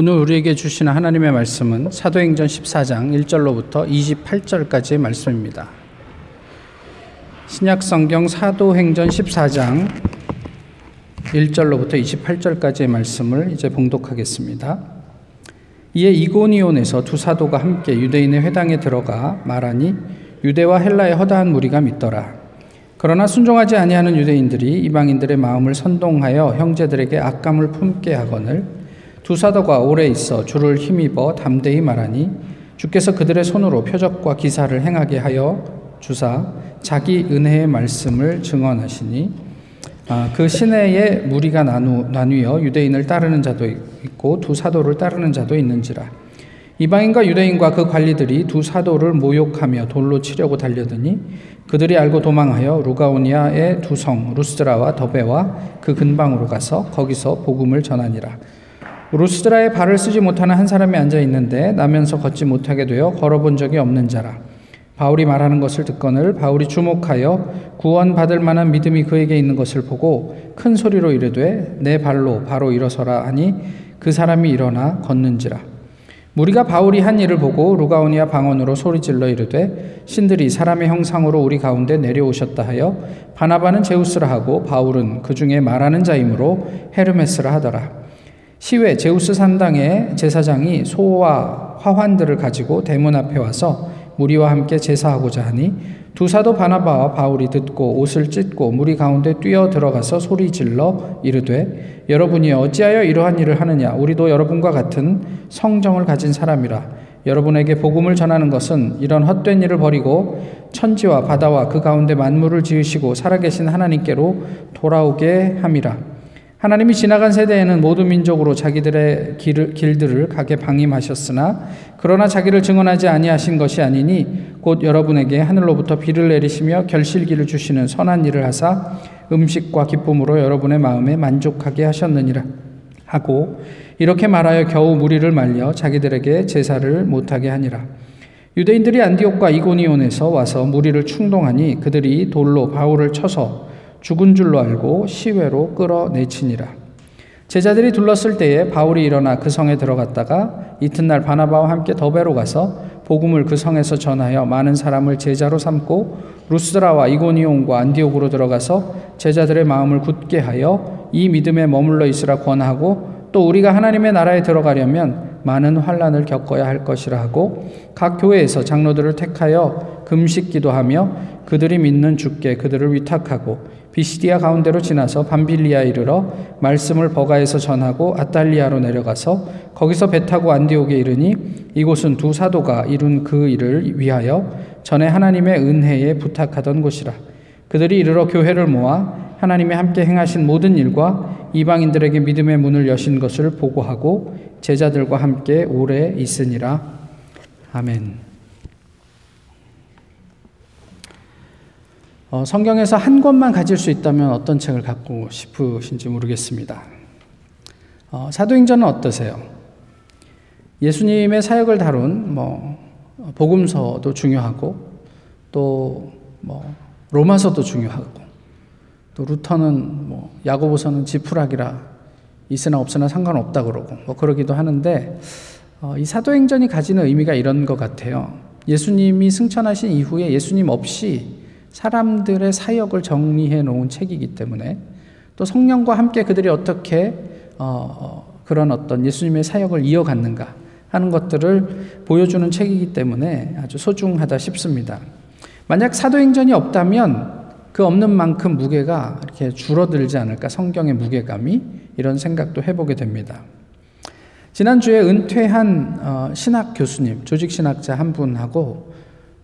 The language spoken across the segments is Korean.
오늘 우리에게 주시는 하나님의 말씀은 사도행전 14장 1절로부터 28절까지의 말씀입니다. 신약 성경 사도행전 14장 1절로부터 28절까지의 말씀을 이제 봉독하겠습니다. 이에 이고니온에서 두 사도가 함께 유대인의 회당에 들어가 말하니 유대와 헬라의 허다한 무리가 믿더라. 그러나 순종하지 아니하는 유대인들이 이방인들의 마음을 선동하여 형제들에게 악감을 품게 하거늘 두 사도가 오래 있어 주를 힘입어 담대히 말하니 주께서 그들의 손으로 표적과 기사를 행하게 하여 주사 자기 은혜의 말씀을 증언하시니 아, 그 시내에 무리가 나누, 나뉘어 유대인을 따르는 자도 있고 두 사도를 따르는 자도 있는지라. 이방인과 유대인과 그 관리들이 두 사도를 모욕하며 돌로 치려고 달려드니 그들이 알고 도망하여 루가오니아의 두 성 루스드라와 더베와 그 근방으로 가서 거기서 복음을 전하니라 루스드라에 발을 쓰지 못하는 한 사람이 앉아 있는데 나면서 걷지 못하게 되어 걸어본 적이 없는 자라. 바울이 말하는 것을 듣거늘 바울이 주목하여 구원받을 만한 믿음이 그에게 있는 것을 보고 큰 소리로 이르되 내 발로 바로 일어서라 하니 그 사람이 일어나 걷는지라. 무리가 바울이 한 일을 보고 루가오니아 방언으로 소리질러 이르되 신들이 사람의 형상으로 우리 가운데 내려오셨다 하여 바나바는 제우스라 하고 바울은 그 중에 말하는 자이므로 헤르메스라 하더라. 시외 제우스 산당의 제사장이 소와 화환들을 가지고 대문 앞에 와서 무리와 함께 제사하고자 하니 두 사도 바나바와 바울이 듣고 옷을 찢고 무리 가운데 뛰어 들어가서 소리 질러 이르되 여러분이 어찌하여 이러한 일을 하느냐? 우리도 여러분과 같은 성정을 가진 사람이라. 여러분에게 복음을 전하는 것은 이런 헛된 일을 버리고 천지와 바다와 그 가운데 만물을 지으시고 살아계신 하나님께로 돌아오게 함이라 하나님이 지나간 세대에는 모든 민족으로 자기들의 길, 길들을 가게 방임하셨으나 그러나 자기를 증언하지 아니하신 것이 아니니 곧 여러분에게 하늘로부터 비를 내리시며 결실기를 주시는 선한 일을 하사 음식과 기쁨으로 여러분의 마음에 만족하게 하셨느니라. 하고 이렇게 말하여 겨우 무리를 말려 자기들에게 제사를 못하게 하니라. 유대인들이 안디옥과 이고니온에서 와서 무리를 충동하니 그들이 돌로 바울을 쳐서 죽은 줄로 알고 시외로 끌어내치니라. 제자들이 둘렀을 때에 바울이 일어나 그 성에 들어갔다가 이튿날 바나바와 함께 더베로 가서 복음을 그 성에서 전하여 많은 사람을 제자로 삼고 루스드라와 이고니온과 안디옥으로 들어가서 제자들의 마음을 굳게 하여 이 믿음에 머물러 있으라 권하고 또 우리가 하나님의 나라에 들어가려면 많은 환란을 겪어야 할 것이라 하고 각 교회에서 장로들을 택하여 금식 기도하며 그들이 믿는 주께 그들을 위탁하고 비시디아 가운데로 지나서 밤빌리아 이르러 말씀을 버가에서 전하고 아탈리아로 내려가서 거기서 배 타고 안디옥에 이르니 이곳은 두 사도가 이룬 그 일을 위하여 전에 하나님의 은혜에 부탁하던 곳이라 그들이 이르러 교회를 모아 하나님의 함께 행하신 모든 일과 이방인들에게 믿음의 문을 여신 것을 보고하고 제자들과 함께 오래 있으니라 아멘. 어, 성경에서 한 권만 가질 수 있다면 어떤 책을 갖고 싶으신지 모르겠습니다. 어, 사도행전은 어떠세요? 예수님의 사역을 다룬 뭐 복음서도 중요하고 또 뭐 로마서도 중요하고 또 루터는 뭐 야고보서는 지푸라기라 있으나 없으나 상관없다 그러고 뭐 그러기도 하는데 어, 이 사도행전이 가지는 의미가 이런 것 같아요. 예수님이 승천하신 이후에 예수님 없이 사람들의 사역을 정리해 놓은 책이기 때문에 또 성령과 함께 그들이 어떻게 어, 어, 그런 어떤 예수님의 사역을 이어갔는가 하는 것들을 보여주는 책이기 때문에 아주 소중하다 싶습니다. 만약 사도행전이 없다면 그 없는 만큼 무게가 이렇게 줄어들지 않을까 성경의 무게감이 이런 생각도 해보게 됩니다. 지난주에 은퇴한 어, 신학 교수님, 조직 신학자 한 분하고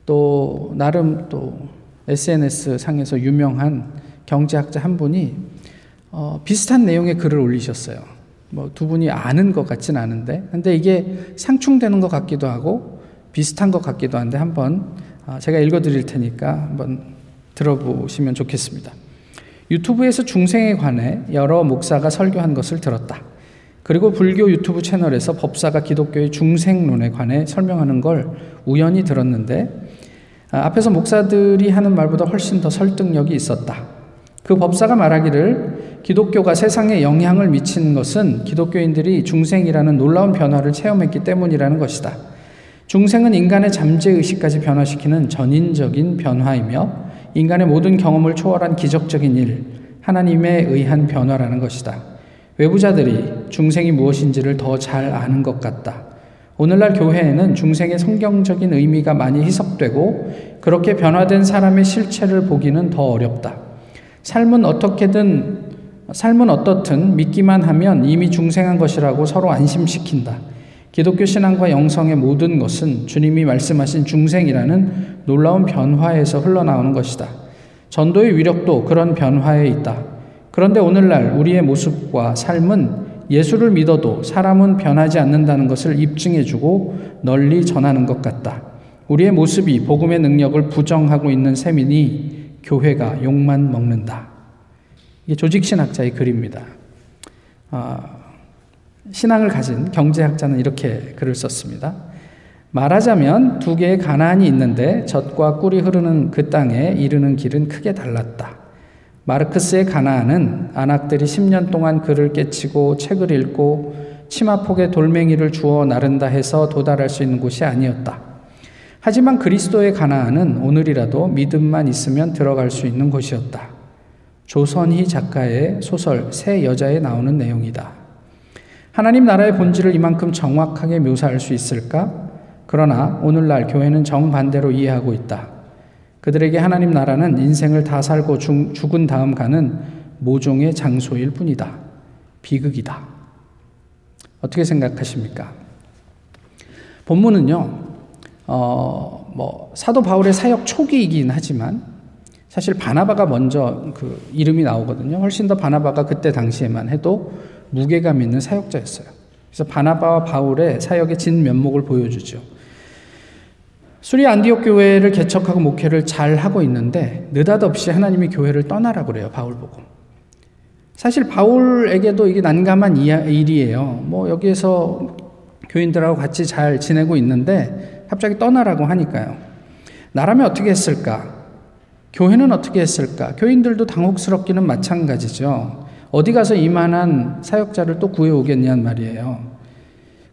또 나름 또 SNS 상에서 유명한 경제학자 한 분이 어, 비슷한 내용의 글을 올리셨어요. 뭐 두 분이 아는 것 같진 않은데, 근데 이게 상충되는 것 같기도 하고 비슷한 것 같기도 한데 한번 어, 제가 읽어드릴 테니까 한번 들어보시면 좋겠습니다. 유튜브에서 중생에 관해 여러 목사가 설교한 것을 들었다. 그리고 불교 유튜브 채널에서 법사가 기독교의 중생론에 관해 설명하는 걸 우연히 들었는데 아, 앞에서 목사들이 하는 말보다 훨씬 더 설득력이 있었다. 그 법사가 말하기를 기독교가 세상에 영향을 미친 것은 기독교인들이 중생이라는 놀라운 변화를 체험했기 때문이라는 것이다. 중생은 인간의 잠재의식까지 변화시키는 전인적인 변화이며 인간의 모든 경험을 초월한 기적적인 일, 하나님에 의한 변화라는 것이다. 외부자들이 중생이 무엇인지를 더 잘 아는 것 같다. 오늘날 교회에는 중생의 성경적인 의미가 많이 희석되고 그렇게 변화된 사람의 실체를 보기는 더 어렵다. 삶은 어떻게든 삶은 어떻든 믿기만 하면 이미 중생한 것이라고 서로 안심시킨다. 기독교 신앙과 영성의 모든 것은 주님이 말씀하신 중생이라는 놀라운 변화에서 흘러나오는 것이다. 전도의 위력도 그런 변화에 있다. 그런데 오늘날 우리의 모습과 삶은 예수를 믿어도 사람은 변하지 않는다는 것을 입증해주고 널리 전하는 것 같다. 우리의 모습이 복음의 능력을 부정하고 있는 셈이니 교회가 욕만 먹는다. 이게 조직신학자의 글입니다. 아, 신앙을 가진 경제학자는 이렇게 글을 썼습니다. 말하자면 두 개의 가나안이 있는데 젖과 꿀이 흐르는 그 땅에 이르는 길은 크게 달랐다. 마르크스의 가나안은 안악들이 10년 동안 글을 깨치고 책을 읽고 치마폭에 돌멩이를 주어 나른다 해서 도달할 수 있는 곳이 아니었다. 하지만 그리스도의 가나안은 오늘이라도 믿음만 있으면 들어갈 수 있는 곳이었다. 조선희 작가의 소설 새 여자에 나오는 내용이다. 하나님 나라의 본질을 이만큼 정확하게 묘사할 수 있을까? 그러나 오늘날 교회는 정반대로 이해하고 있다. 그들에게 하나님 나라는 인생을 다 살고 죽은 다음 가는 모종의 장소일 뿐이다. 비극이다. 어떻게 생각하십니까? 본문은요, 어, 뭐, 사도 바울의 사역 초기이긴 하지만 사실 바나바가 먼저 그 이름이 나오거든요. 훨씬 더 바나바가 그때 당시에만 해도 무게감 있는 사역자였어요. 그래서 바나바와 바울의 사역의 진 면목을 보여주죠. 수리 안디옥 교회를 개척하고 목회를 잘 하고 있는데 느닷없이 하나님이 교회를 떠나라 그래요. 바울 보고. 사실 바울에게도 이게 난감한 일이에요. 뭐 여기에서 교인들하고 같이 잘 지내고 있는데 갑자기 떠나라고 하니까요. 나라면 어떻게 했을까? 교회는 어떻게 했을까? 교인들도 당혹스럽기는 마찬가지죠. 어디 가서 이만한 사역자를 또 구해오겠냐는 말이에요.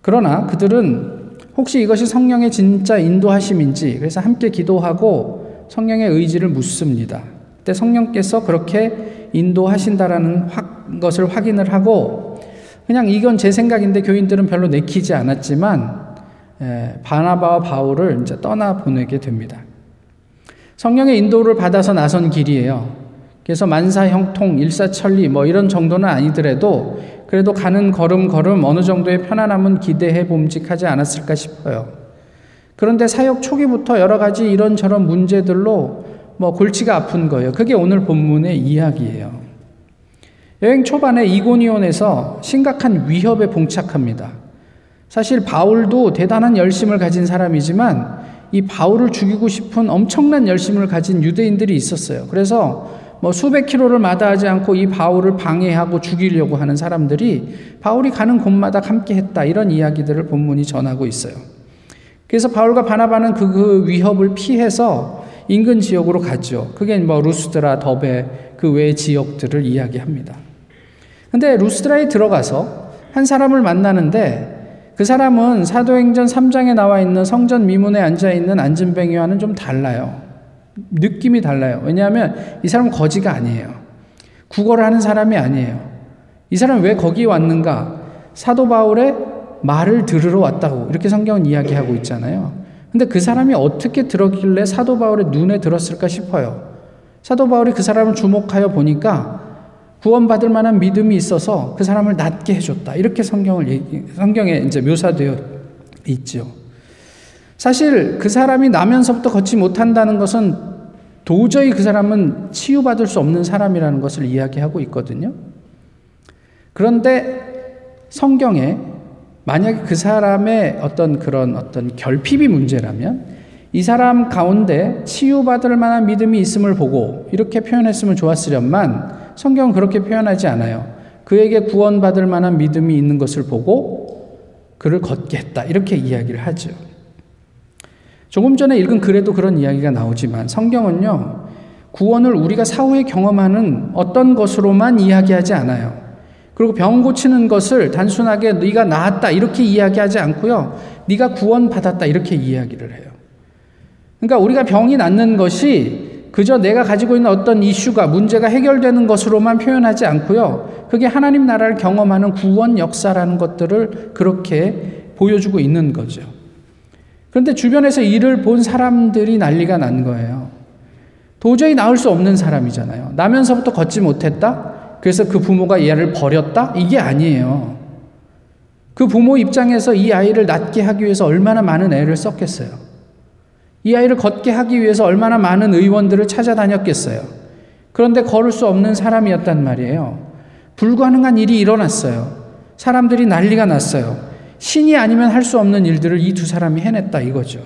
그러나 그들은 혹시 이것이 성령의 진짜 인도하심인지 그래서 함께 기도하고 성령의 의지를 묻습니다. 그때 성령께서 그렇게 인도하신다라는 확, 것을 확인을 하고 그냥 이건 제 생각인데 교인들은 별로 내키지 않았지만 에, 바나바와 바울을 이제 떠나 보내게 됩니다. 성령의 인도를 받아서 나선 길이에요. 그래서 만사형통, 일사천리 뭐 이런 정도는 아니더라도 그래도 가는 걸음 걸음 어느 정도의 편안함은 기대해 봄직하지 않았을까 싶어요. 그런데 사역 초기부터 여러 가지 이런저런 문제들로 뭐 골치가 아픈 거예요. 그게 오늘 본문의 이야기예요. 여행 초반에 이고니온에서 심각한 위협에 봉착합니다. 사실 바울도 대단한 열심을 가진 사람이지만 이 바울을 죽이고 싶은 엄청난 열심을 가진 유대인들이 있었어요. 그래서 뭐 수백 킬로를 마다하지 않고 이 바울을 방해하고 죽이려고 하는 사람들이 바울이 가는 곳마다 함께 했다. 이런 이야기들을 본문이 전하고 있어요. 그래서 바울과 바나바는 그, 그 위협을 피해서 인근 지역으로 갔죠. 그게 뭐 루스드라, 더베 그외 지역들을 이야기합니다. 근데 루스드라에 들어가서 한 사람을 만나는데 그 사람은 사도행전 3장에 나와 있는 성전 미문에 앉아 있는 안진뱅이와는 좀 달라요. 느낌이 달라요. 왜냐하면 이 사람 은 거지가 아니에요. 국어를 하는 사람이 아니에요. 이 사람은 왜 거기 왔는가? 사도 바울의 말을 들으러 왔다고 이렇게 성경은 이야기하고 있잖아요. 근데 그 사람이 어떻게 들었길래 사도 바울의 눈에 들었을까 싶어요. 사도 바울이 그 사람을 주목하여 보니까 구원받을 만한 믿음이 있어서 그 사람을 낫게 해줬다. 이렇게 성경을 성경에 이제 묘사되어 있죠. 사실 그 사람이 나면서부터 걷지 못한다는 것은 도저히 그 사람은 치유받을 수 없는 사람이라는 것을 이야기하고 있거든요. 그런데 성경에 만약에 그 사람의 어떤 그런 어떤 결핍이 문제라면 이 사람 가운데 치유받을 만한 믿음이 있음을 보고 이렇게 표현했으면 좋았으련만 성경은 그렇게 표현하지 않아요. 그에게 구원받을 만한 믿음이 있는 것을 보고 그를 걷게 했다. 이렇게 이야기를 하죠. 조금 전에 읽은 글에도 그런 이야기가 나오지만 성경은요, 구원을 우리가 사후에 경험하는 어떤 것으로만 이야기하지 않아요. 그리고 병 고치는 것을 단순하게 네가 나았다 이렇게 이야기하지 않고요. 네가 구원받았다 이렇게 이야기를 해요. 그러니까 우리가 병이 낫는 것이 그저 내가 가지고 있는 어떤 이슈가 문제가 해결되는 것으로만 표현하지 않고요. 그게 하나님 나라를 경험하는 구원 역사라는 것들을 그렇게 보여주고 있는 거죠. 그런데 주변에서 이를 본 사람들이 난리가 난 거예요. 도저히 나을 수 없는 사람이잖아요. 나면서부터 걷지 못했다? 그래서 그 부모가 얘를 버렸다? 이게 아니에요. 그 부모 입장에서 이 아이를 낫게 하기 위해서 얼마나 많은 애를 썼겠어요. 이 아이를 걷게 하기 위해서 얼마나 많은 의원들을 찾아다녔겠어요. 그런데 걸을 수 없는 사람이었단 말이에요. 불가능한 일이 일어났어요. 사람들이 난리가 났어요. 신이 아니면 할 수 없는 일들을 이 두 사람이 해냈다 이거죠.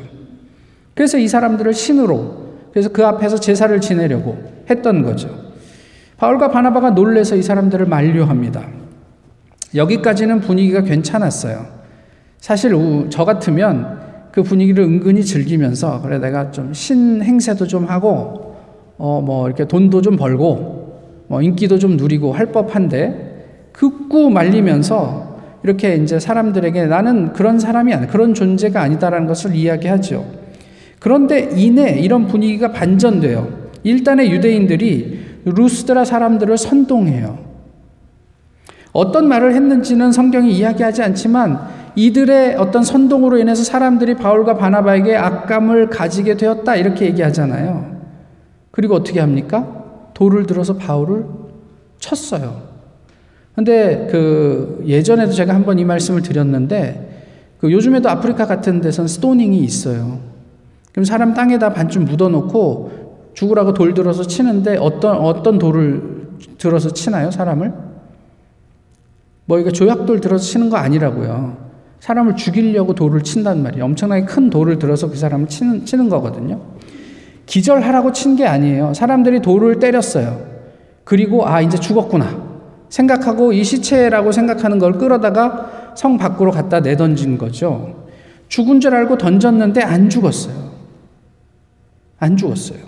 그래서 이 사람들을 신으로 그래서 그 앞에서 제사를 지내려고 했던 거죠. 바울과 바나바가 놀래서 이 사람들을 만류합니다. 여기까지는 분위기가 괜찮았어요. 사실 저 같으면 그 분위기를 은근히 즐기면서 그래 내가 좀 신 행세도 좀 하고 어 뭐 이렇게 돈도 좀 벌고 뭐 인기도 좀 누리고 할 법한데 극구 말리면서 이렇게 이제 사람들에게 나는 그런 사람이 아니 그런 존재가 아니다라는 것을 이야기하죠. 그런데 이내 이런 분위기가 반전돼요. 일단의 유대인들이 루스드라 사람들을 선동해요. 어떤 말을 했는지는 성경이 이야기하지 않지만 이들의 어떤 선동으로 인해서 사람들이 바울과 바나바에게 악감을 가지게 되었다 이렇게 얘기하잖아요. 그리고 어떻게 합니까? 돌을 들어서 바울을 쳤어요. 근데 그 예전에도 제가 한번 이 말씀을 드렸는데 그 요즘에도 아프리카 같은 데선 스토닝이 있어요. 그럼 사람 땅에다 반쯤 묻어놓고 죽으라고 돌 들어서 치는데 어떤 어떤 돌을 들어서 치나요 사람을? 뭐 이거 조약돌 들어서 치는 거 아니라고요. 사람을 죽이려고 돌을 친단 말이에요. 엄청나게 큰 돌을 들어서 그 사람을 치는, 치는 거거든요. 기절하라고 친 게 아니에요. 사람들이 돌을 때렸어요. 그리고 아, 이제 죽었구나. 생각하고 이 시체라고 생각하는 걸 끌어다가 성 밖으로 갖다 내던진 거죠. 죽은 줄 알고 던졌는데 안 죽었어요. 안 죽었어요.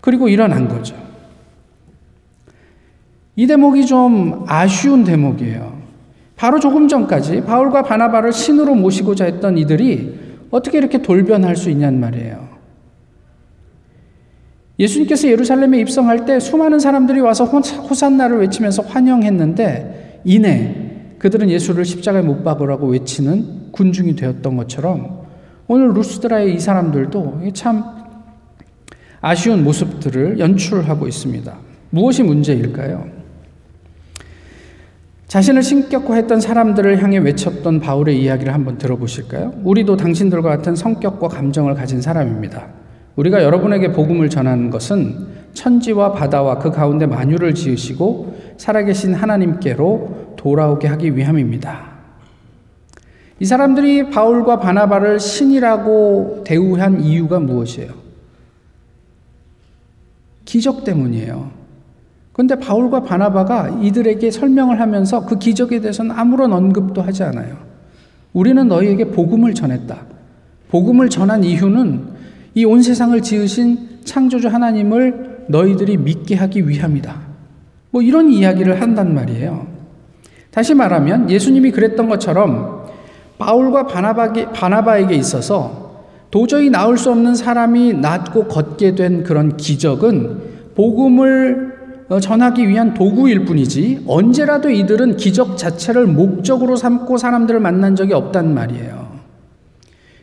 그리고 일어난 거죠. 이 대목이 좀 아쉬운 대목이에요. 바로 조금 전까지 바울과 바나바를 신으로 모시고자 했던 이들이 어떻게 이렇게 돌변할 수 있냔 말이에요. 예수님께서 예루살렘에 입성할 때 수많은 사람들이 와서 호산나를 외치면서 환영했는데 이내 그들은 예수를 십자가에 못 박으라고 외치는 군중이 되었던 것처럼 오늘 루스드라의 이 사람들도 참 아쉬운 모습들을 연출하고 있습니다. 무엇이 문제일까요? 자신을 신격화했던 사람들을 향해 외쳤던 바울의 이야기를 한번 들어보실까요? 우리도 당신들과 같은 성격과 감정을 가진 사람입니다. 우리가 여러분에게 복음을 전하는 것은 천지와 바다와 그 가운데 만유를 지으시고 살아계신 하나님께로 돌아오게 하기 위함입니다. 이 사람들이 바울과 바나바를 신이라고 대우한 이유가 무엇이에요? 기적 때문이에요. 그런데 바울과 바나바가 이들에게 설명을 하면서 그 기적에 대해서는 아무런 언급도 하지 않아요. 우리는 너희에게 복음을 전했다. 복음을 전한 이유는 이 온 세상을 지으신 창조주 하나님을 너희들이 믿게 하기 위함이다. 뭐 이런 이야기를 한단 말이에요. 다시 말하면 예수님이 그랬던 것처럼 바울과 바나바에게 있어서 도저히 나올 수 없는 사람이 낫고 걷게 된 그런 기적은 복음을 어, 전하기 위한 도구일 뿐이지 언제라도 이들은 기적 자체를 목적으로 삼고 사람들을 만난 적이 없단 말이에요.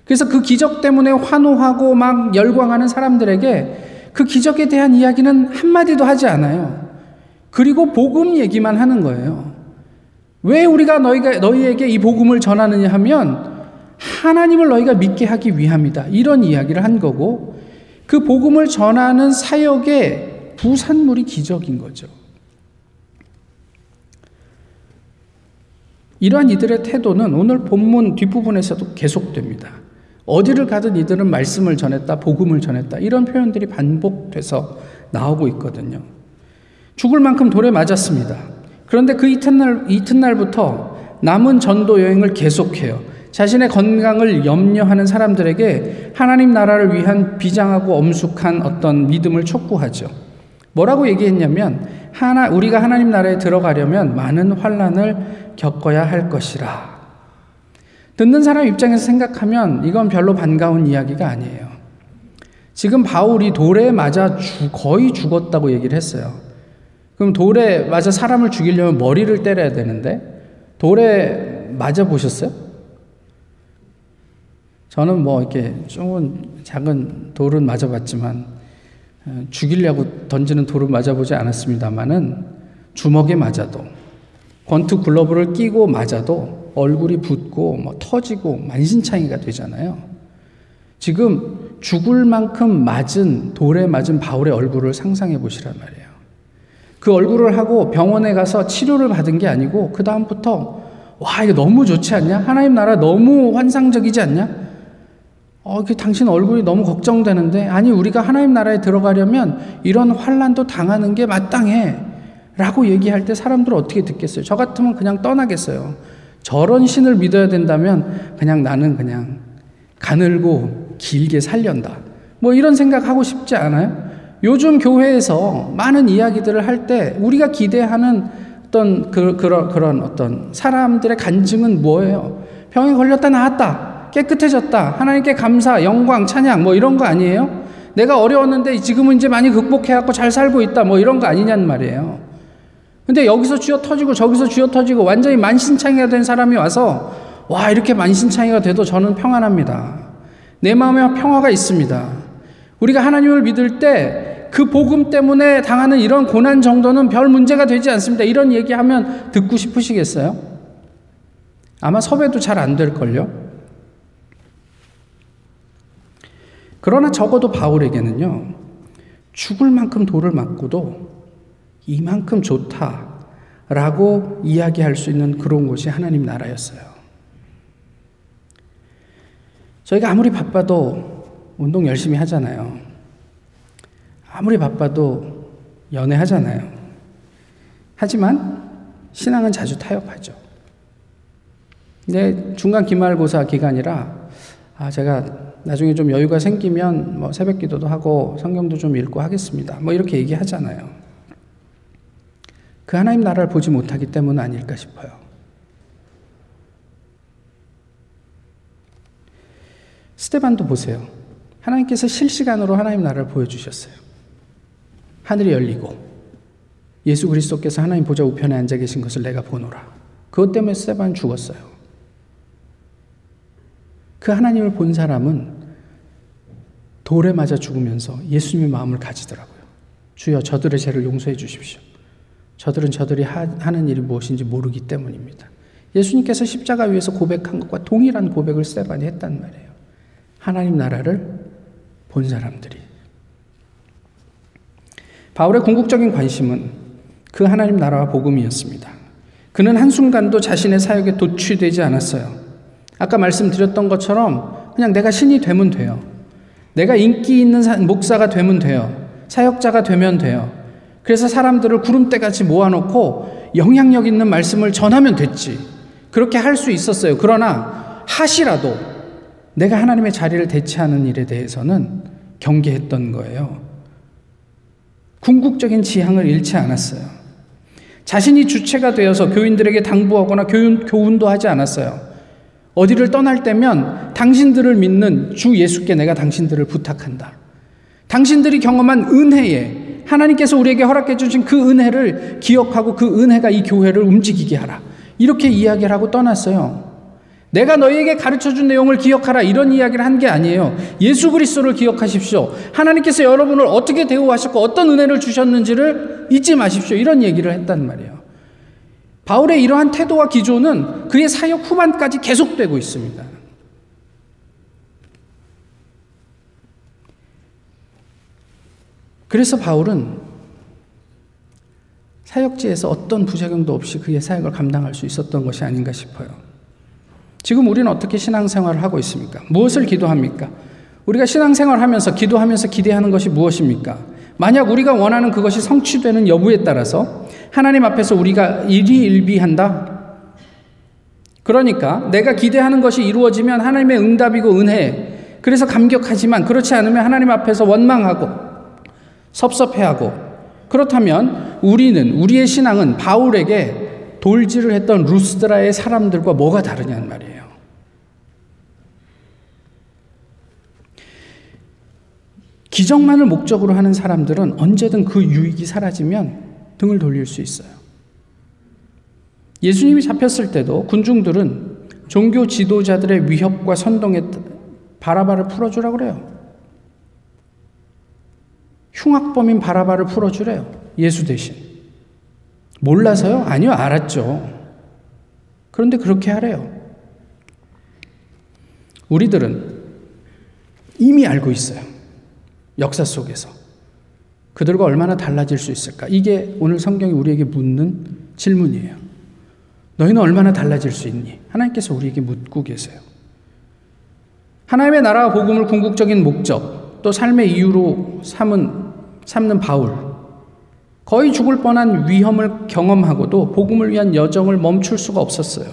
그래서 그 기적 때문에 환호하고 막 열광하는 사람들에게 그 기적에 대한 이야기는 한마디도 하지 않아요. 그리고 복음 얘기만 하는 거예요. 왜 우리가 너희가 너희에게 이 복음을 전하느냐 하면 하나님을 너희가 믿게 하기 위함이다. 이런 이야기를 한 거고 그 복음을 전하는 사역에 부산물이 기적인 거죠. 이러한 이들의 태도는 오늘 본문 뒷부분에서도 계속됩니다. 어디를 가든 이들은 말씀을 전했다, 복음을 전했다, 이런 표현들이 반복돼서 나오고 있거든요. 죽을 만큼 돌에 맞았습니다. 그런데 그 이튿날, 이튿날부터 남은 전도 여행을 계속해요. 자신의 건강을 염려하는 사람들에게 하나님 나라를 위한 비장하고 엄숙한 어떤 믿음을 촉구하죠. 뭐라고 얘기했냐면 하나 우리가 하나님 나라에 들어가려면 많은 환란을 겪어야 할 것이라. 듣는 사람 입장에서 생각하면 이건 별로 반가운 이야기가 아니에요. 지금 바울이 돌에 맞아 주, 거의 죽었다고 얘기를 했어요. 그럼 돌에 맞아 사람을 죽이려면 머리를 때려야 되는데 돌에 맞아 보셨어요? 저는 뭐 이렇게 조금 작은 돌은 맞아봤지만 어, 죽이려고 던지는 돌은 맞아보지 않았습니다만은 주먹에 맞아도 권투 글러브를 끼고 맞아도 얼굴이 붓고 뭐 터지고 만신창이가 되잖아요. 지금 죽을 만큼 맞은 돌에 맞은 바울의 얼굴을 상상해 보시란 말이에요. 그 얼굴을 하고 병원에 가서 치료를 받은 게 아니고 그 다음부터 와 이거 너무 좋지 않냐? 하나님 나라 너무 환상적이지 않냐? 어, 그 당신 얼굴이 너무 걱정되는데 아니 우리가 하나님 나라에 들어가려면 이런 환란도 당하는 게 마땅해. 라고 얘기할 때 사람들 어떻게 듣겠어요? 저 같으면 그냥 떠나겠어요. 저런 신을 믿어야 된다면 그냥 나는 그냥 가늘고 길게 살련다. 뭐 이런 생각하고 싶지 않아요? 요즘 교회에서 많은 이야기들을 할 때 우리가 기대하는 어떤 그, 그런, 그런 어떤 사람들의 간증은 뭐예요? 병에 걸렸다 나았다. 깨끗해졌다. 하나님께 감사, 영광, 찬양 뭐 이런 거 아니에요? 내가 어려웠는데 지금은 이제 많이 극복해갖고 잘 살고 있다. 뭐 이런 거 아니냔 말이에요. 근데 여기서 쥐어 터지고 저기서 쥐어 터지고 완전히 만신창이가 된 사람이 와서 와, 이렇게 만신창이가 돼도 저는 평안합니다. 내 마음에 평화가 있습니다. 우리가 하나님을 믿을 때 그 복음 때문에 당하는 이런 고난 정도는 별 문제가 되지 않습니다. 이런 얘기하면 듣고 싶으시겠어요? 아마 섭외도 잘 안 될걸요? 그러나 적어도 바울에게는요, 죽을 만큼 돌을 맞고도 이만큼 좋다라고 이야기할 수 있는 그런 곳이 하나님 나라였어요. 저희가 아무리 바빠도 운동 열심히 하잖아요. 아무리 바빠도 연애하잖아요. 하지만 신앙은 자주 타협하죠. 근데 중간 기말고사 기간이라 아 제가 나중에 좀 여유가 생기면 뭐 새벽 기도도 하고 성경도 좀 읽고 하겠습니다. 뭐 이렇게 얘기하잖아요. 그 하나님 나라를 보지 못하기 때문 아닐까 싶어요. 스테반도 보세요. 하나님께서 실시간으로 하나님 나라를 보여주셨어요. 하늘이 열리고 예수 그리스도께서 하나님 보좌 우편에 앉아 계신 것을 내가 보노라. 그것 때문에 스테반 죽었어요. 그 하나님을 본 사람은 돌에 맞아 죽으면서 예수님의 마음을 가지더라고요. 주여 저들의 죄를 용서해 주십시오. 저들은 저들이 하, 는 일이 무엇인지 모르기 때문입니다. 예수님께서 십자가 위에서 고백한 것과 동일한 고백을 스테반이 했단 말이에요. 하나님 나라를 본 사람들이. 바울의 궁극적인 관심은 그 하나님 나라와 복음이었습니다. 그는 한순간도 자신의 사역에 도취되지 않았어요. 아까 말씀드렸던 것처럼 그냥 내가 신이 되면 돼요. 내가 인기 있는 목사가 되면 돼요. 사역자가 되면 돼요. 그래서 사람들을 구름대 같이 모아놓고 영향력 있는 말씀을 전하면 됐지. 그렇게 할 수 있었어요. 그러나 하시라도 내가 하나님의 자리를 대체하는 일에 대해서는 경계했던 거예요. 궁극적인 지향을 잃지 않았어요. 자신이 주체가 되어서 교인들에게 당부하거나 교훈, 교훈도 하지 않았어요. 어디를 떠날 때면 당신들을 믿는 주 예수께 내가 당신들을 부탁한다. 당신들이 경험한 은혜에 하나님께서 우리에게 허락해 주신 그 은혜를 기억하고 그 은혜가 이 교회를 움직이게 하라. 이렇게 이야기를 하고 떠났어요. 내가 너희에게 가르쳐 준 내용을 기억하라 이런 이야기를 한 게 아니에요. 예수 그리스도를 기억하십시오. 하나님께서 여러분을 어떻게 대우하셨고 어떤 은혜를 주셨는지를 잊지 마십시오. 이런 얘기를 했단 말이에요. 바울의 이러한 태도와 기조는 그의 사역 후반까지 계속되고 있습니다. 그래서 바울은 사역지에서 어떤 부작용도 없이 그의 사역을 감당할 수 있었던 것이 아닌가 싶어요. 지금 우리는 어떻게 신앙생활을 하고 있습니까? 무엇을 기도합니까? 우리가 신앙생활 하면서 기도하면서 기대하는 것이 무엇입니까? 만약 우리가 원하는 그것이 성취되는 여부에 따라서 하나님 앞에서 우리가 일희일비한다. 그러니까 내가 기대하는 것이 이루어지면 하나님의 응답이고 은혜. 그래서 감격하지만 그렇지 않으면 하나님 앞에서 원망하고 섭섭해하고 그렇다면 우리는 우리의 신앙은 바울에게 돌질을 했던 루스드라의 사람들과 뭐가 다르냐는 말이에요. 기적만을 목적으로 하는 사람들은 언제든 그 유익이 사라지면 등을 돌릴 수 있어요. 예수님이 잡혔을 때도 군중들은 종교 지도자들의 위협과 선동에 바라바를 풀어주라고 그래요. 흉악범인 바라바를 풀어주래요. 예수 대신. 몰라서요? 아니요, 알았죠. 그런데 그렇게 하래요. 우리들은 이미 알고 있어요. 역사 속에서. 그들과 얼마나 달라질 수 있을까? 이게 오늘 성경이 우리에게 묻는 질문이에요. 너희는 얼마나 달라질 수 있니? 하나님께서 우리에게 묻고 계세요. 하나님의 나라와 복음을 궁극적인 목적, 또 삶의 이유로 삼은, 삼는 바울. 거의 죽을 뻔한 위험을 경험하고도 복음을 위한 여정을 멈출 수가 없었어요.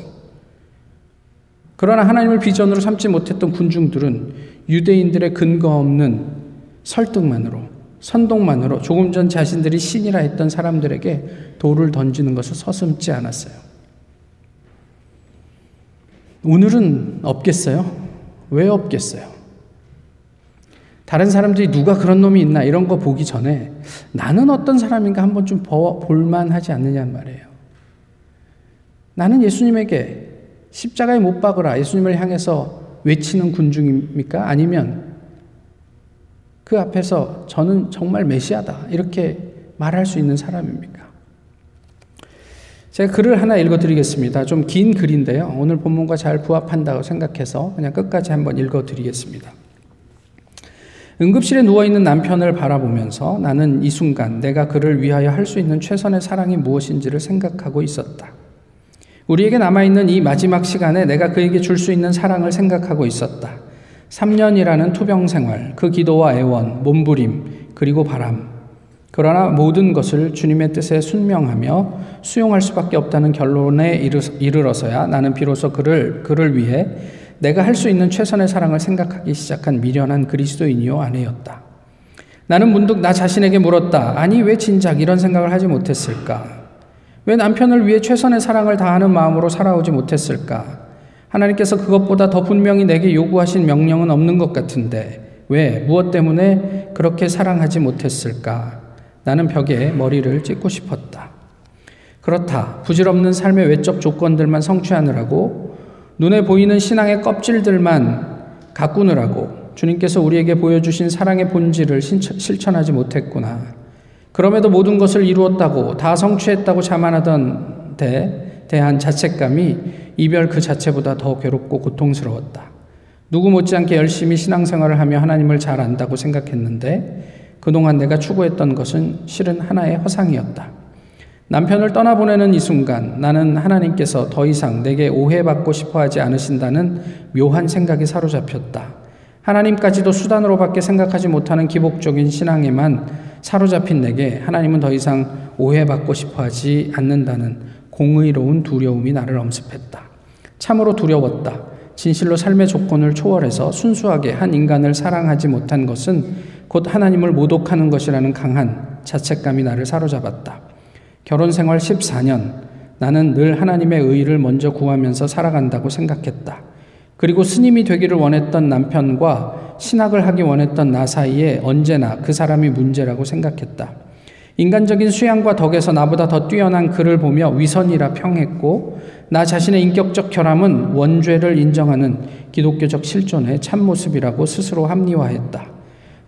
그러나 하나님을 비전으로 삼지 못했던 군중들은 유대인들의 근거 없는 설득만으로, 선동만으로 조금 전 자신들이 신이라 했던 사람들에게 돌을 던지는 것을 서슴지 않았어요. 오늘은 없겠어요? 왜 없겠어요? 다른 사람들이 누가 그런 놈이 있나 이런 거 보기 전에 나는 어떤 사람인가 한번 좀 볼만하지 않느냐는 말이에요. 나는 예수님에게 십자가에 못 박으라 예수님을 향해서 외치는 군중입니까? 아니면 그 앞에서 저는 정말 메시아다 이렇게 말할 수 있는 사람입니까? 제가 글을 하나 읽어드리겠습니다. 좀 긴 글인데요. 오늘 본문과 잘 부합한다고 생각해서 그냥 끝까지 한번 읽어드리겠습니다. 응급실에 누워있는 남편을 바라보면서 나는 이 순간 내가 그를 위하여 할 수 있는 최선의 사랑이 무엇인지를 생각하고 있었다. 우리에게 남아있는 이 마지막 시간에 내가 그에게 줄 수 있는 사랑을 생각하고 있었다. 3년이라는 투병 생활, 그 기도와 애원, 몸부림, 그리고 바람, 그러나 모든 것을 주님의 뜻에 순명하며 수용할 수밖에 없다는 결론에 이르러서야 나는 비로소 그를 그를 위해 내가 할 수 있는 최선의 사랑을 생각하기 시작한 미련한 그리스도인이요 아내였다. 나는 문득 나 자신에게 물었다. 아니 왜 진작 이런 생각을 하지 못했을까? 왜 남편을 위해 최선의 사랑을 다하는 마음으로 살아오지 못했을까? 하나님께서 그것보다 더 분명히 내게 요구하신 명령은 없는 것 같은데 왜 무엇 때문에 그렇게 사랑하지 못했을까? 나는 벽에 머리를 찍고 싶었다. 그렇다. 부질없는 삶의 외적 조건들만 성취하느라고 눈에 보이는 신앙의 껍질들만 가꾸느라고 주님께서 우리에게 보여주신 사랑의 본질을 실천하지 못했구나. 그럼에도 모든 것을 이루었다고 다 성취했다고 자만하던 데 대한 자책감이 이별 그 자체보다 더 괴롭고 고통스러웠다. 누구 못지않게 열심히 신앙생활을 하며 하나님을 잘 안다고 생각했는데 그동안 내가 추구했던 것은 실은 하나의 허상이었다. 남편을 떠나보내는 이 순간 나는 하나님께서 더 이상 내게 오해받고 싶어 하지 않으신다는 묘한 생각이 사로잡혔다. 하나님까지도 수단으로밖에 생각하지 못하는 기복적인 신앙에만 사로잡힌 내게 하나님은 더 이상 오해받고 싶어 하지 않는다는 공의로운 두려움이 나를 엄습했다. 참으로 두려웠다. 진실로 삶의 조건을 초월해서 순수하게 한 인간을 사랑하지 못한 것은 곧 하나님을 모독하는 것이라는 강한 자책감이 나를 사로잡았다. 결혼 생활 14년, 나는 늘 하나님의 의를 먼저 구하면서 살아간다고 생각했다. 그리고 스님이 되기를 원했던 남편과 신학을 하기 원했던 나 사이에 언제나 그 사람이 문제라고 생각했다. 인간적인 수양과 덕에서 나보다 더 뛰어난 그를 보며 위선이라 평했고, 나 자신의 인격적 결함은 원죄를 인정하는 기독교적 실존의 참모습이라고 스스로 합리화했다.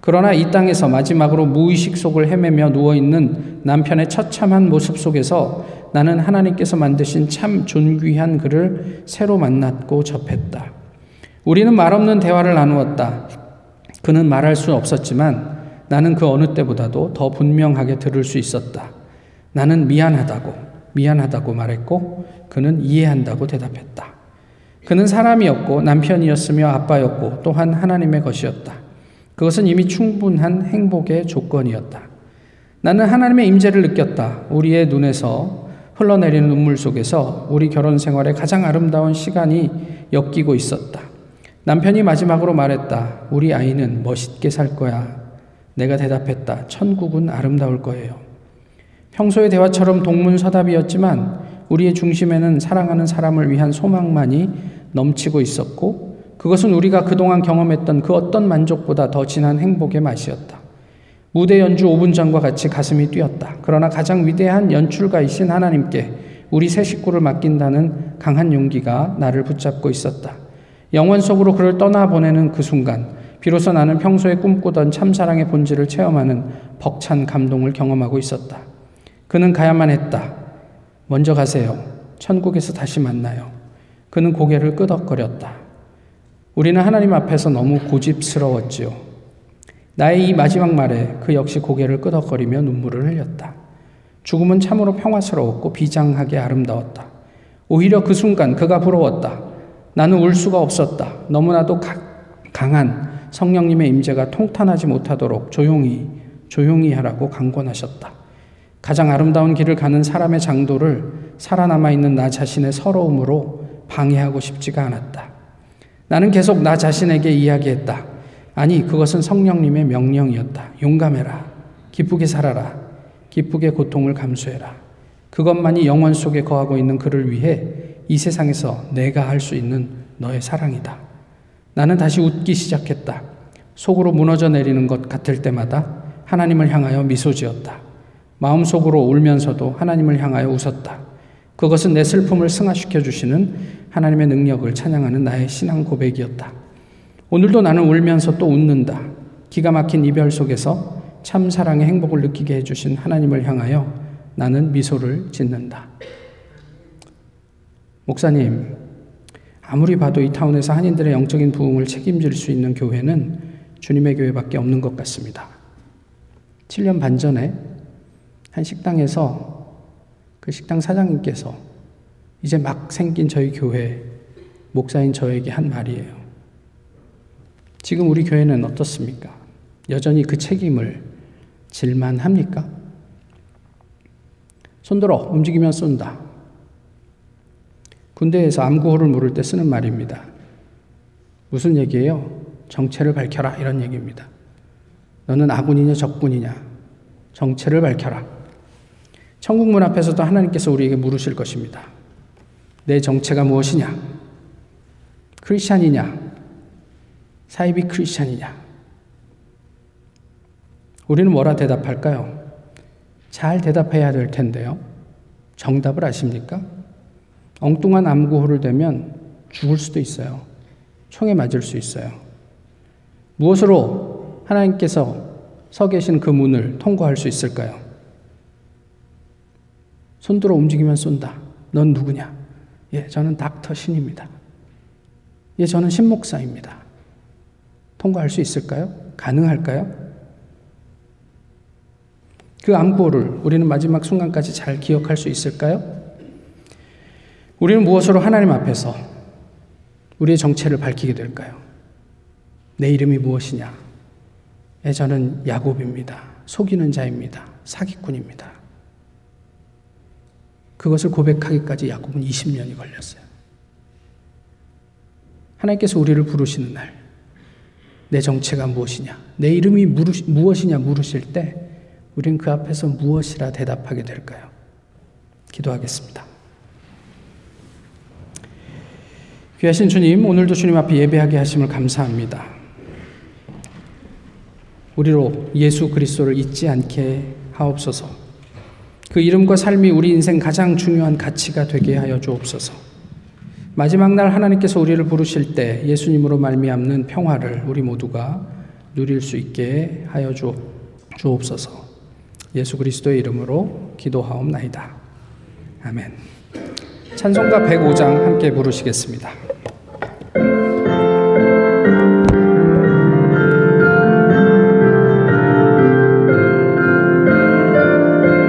그러나 이 땅에서 마지막으로 무의식 속을 헤매며 누워있는 남편의 처참한 모습 속에서 나는 하나님께서 만드신 참 존귀한 그를 새로 만났고 접했다. 우리는 말없는 대화를 나누었다. 그는 말할 수 없었지만 나는 그 어느 때보다도 더 분명하게 들을 수 있었다. 나는 미안하다고, 미안하다고 말했고 그는 이해한다고 대답했다. 그는 사람이었고 남편이었으며 아빠였고 또한 하나님의 것이었다. 그것은 이미 충분한 행복의 조건이었다. 나는 하나님의 임재를 느꼈다. 우리의 눈에서 흘러내리는 눈물 속에서 우리 결혼 생활의 가장 아름다운 시간이 엮이고 있었다. 남편이 마지막으로 말했다. 우리 아이는 멋있게 살 거야. 내가 대답했다. 천국은 아름다울 거예요. 평소의 대화처럼 동문서답이었지만 우리의 중심에는 사랑하는 사람을 위한 소망만이 넘치고 있었고 그것은 우리가 그동안 경험했던 그 어떤 만족보다 더 진한 행복의 맛이었다. 무대 연주 5분 전과 같이 가슴이 뛰었다. 그러나 가장 위대한 연출가이신 하나님께 우리 새 식구를 맡긴다는 강한 용기가 나를 붙잡고 있었다. 영원 속으로 그를 떠나보내는 그 순간, 비로소 나는 평소에 꿈꾸던 참사랑의 본질을 체험하는 벅찬 감동을 경험하고 있었다. 그는 가야만 했다. 먼저 가세요. 천국에서 다시 만나요. 그는 고개를 끄덕거렸다. 우리는 하나님 앞에서 너무 고집스러웠지요. 나의 이 마지막 말에 그 역시 고개를 끄덕거리며 눈물을 흘렸다. 죽음은 참으로 평화스러웠고 비장하게 아름다웠다. 오히려 그 순간 그가 부러웠다. 나는 울 수가 없었다. 너무나도 가, 강한 성령님의 임재가 통탄하지 못하도록 조용히 조용히 하라고 강권하셨다. 가장 아름다운 길을 가는 사람의 장도를 살아남아 있는 나 자신의 서러움으로 방해하고 싶지가 않았다. 나는 계속 나 자신에게 이야기했다. 아니, 그것은 성령님의 명령이었다. 용감해라. 기쁘게 살아라. 기쁘게 고통을 감수해라. 그것만이 영원 속에 거하고 있는 그를 위해 이 세상에서 내가 할 수 있는 너의 사랑이다. 나는 다시 웃기 시작했다. 속으로 무너져 내리는 것 같을 때마다 하나님을 향하여 미소 지었다. 마음속으로 울면서도 하나님을 향하여 웃었다. 그것은 내 슬픔을 승화시켜 주시는 하나님의 능력을 찬양하는 나의 신앙 고백이었다. 오늘도 나는 울면서 또 웃는다. 기가 막힌 이별 속에서 참 사랑의 행복을 느끼게 해주신 하나님을 향하여 나는 미소를 짓는다. 목사님, 아무리 봐도 이 타운에서 한인들의 영적인 부흥을 책임질 수 있는 교회는 주님의 교회밖에 없는 것 같습니다. 7년 반 전에 한 식당에서 그 식당 사장님께서 이제 막 생긴 저희 교회 목사인 저에게 한 말이에요. 지금 우리 교회는 어떻습니까? 여전히 그 책임을 질만 합니까? 손들어 움직이면 쏜다. 군대에서 암구호를 물을 때 쓰는 말입니다. 무슨 얘기예요? 정체를 밝혀라 이런 얘기입니다. 너는 아군이냐 적군이냐 정체를 밝혀라. 천국 문 앞에서도 하나님께서 우리에게 물으실 것입니다. 내 정체가 무엇이냐? 크리스찬이냐? 사이비 크리스찬이냐? 우리는 뭐라 대답할까요? 잘 대답해야 될 텐데요. 정답을 아십니까? 엉뚱한 암구호를 대면 죽을 수도 있어요. 총에 맞을 수 있어요. 무엇으로 하나님께서 서 계신 그 문을 통과할 수 있을까요? 손들어 움직이면 쏜다. 넌 누구냐? 예, 저는 닥터 신입니다. 예, 저는 신목사입니다. 통과할 수 있을까요? 가능할까요? 그 암구호를 우리는 마지막 순간까지 잘 기억할 수 있을까요? 우리는 무엇으로 하나님 앞에서 우리의 정체를 밝히게 될까요? 내 이름이 무엇이냐? 예, 저는 야곱입니다. 속이는 자입니다. 사기꾼입니다. 그것을 고백하기까지 야곱은 20년이 걸렸어요. 하나님께서 우리를 부르시는 날, 내 정체가 무엇이냐, 내 이름이 무엇이냐 물으실 때, 우린 그 앞에서 무엇이라 대답하게 될까요? 기도하겠습니다. 귀하신 주님, 오늘도 주님 앞에 예배하게 하심을 감사합니다. 우리로 예수 그리스도를 잊지 않게 하옵소서. 그 이름과 삶이 우리 인생 가장 중요한 가치가 되게 하여 주옵소서. 마지막 날 하나님께서 우리를 부르실 때 예수님으로 말미암는 평화를 우리 모두가 누릴 수 있게 하여 주옵소서. 예수 그리스도의 이름으로 기도하옵나이다. 아멘. 찬송가 105장 함께 부르시겠습니다.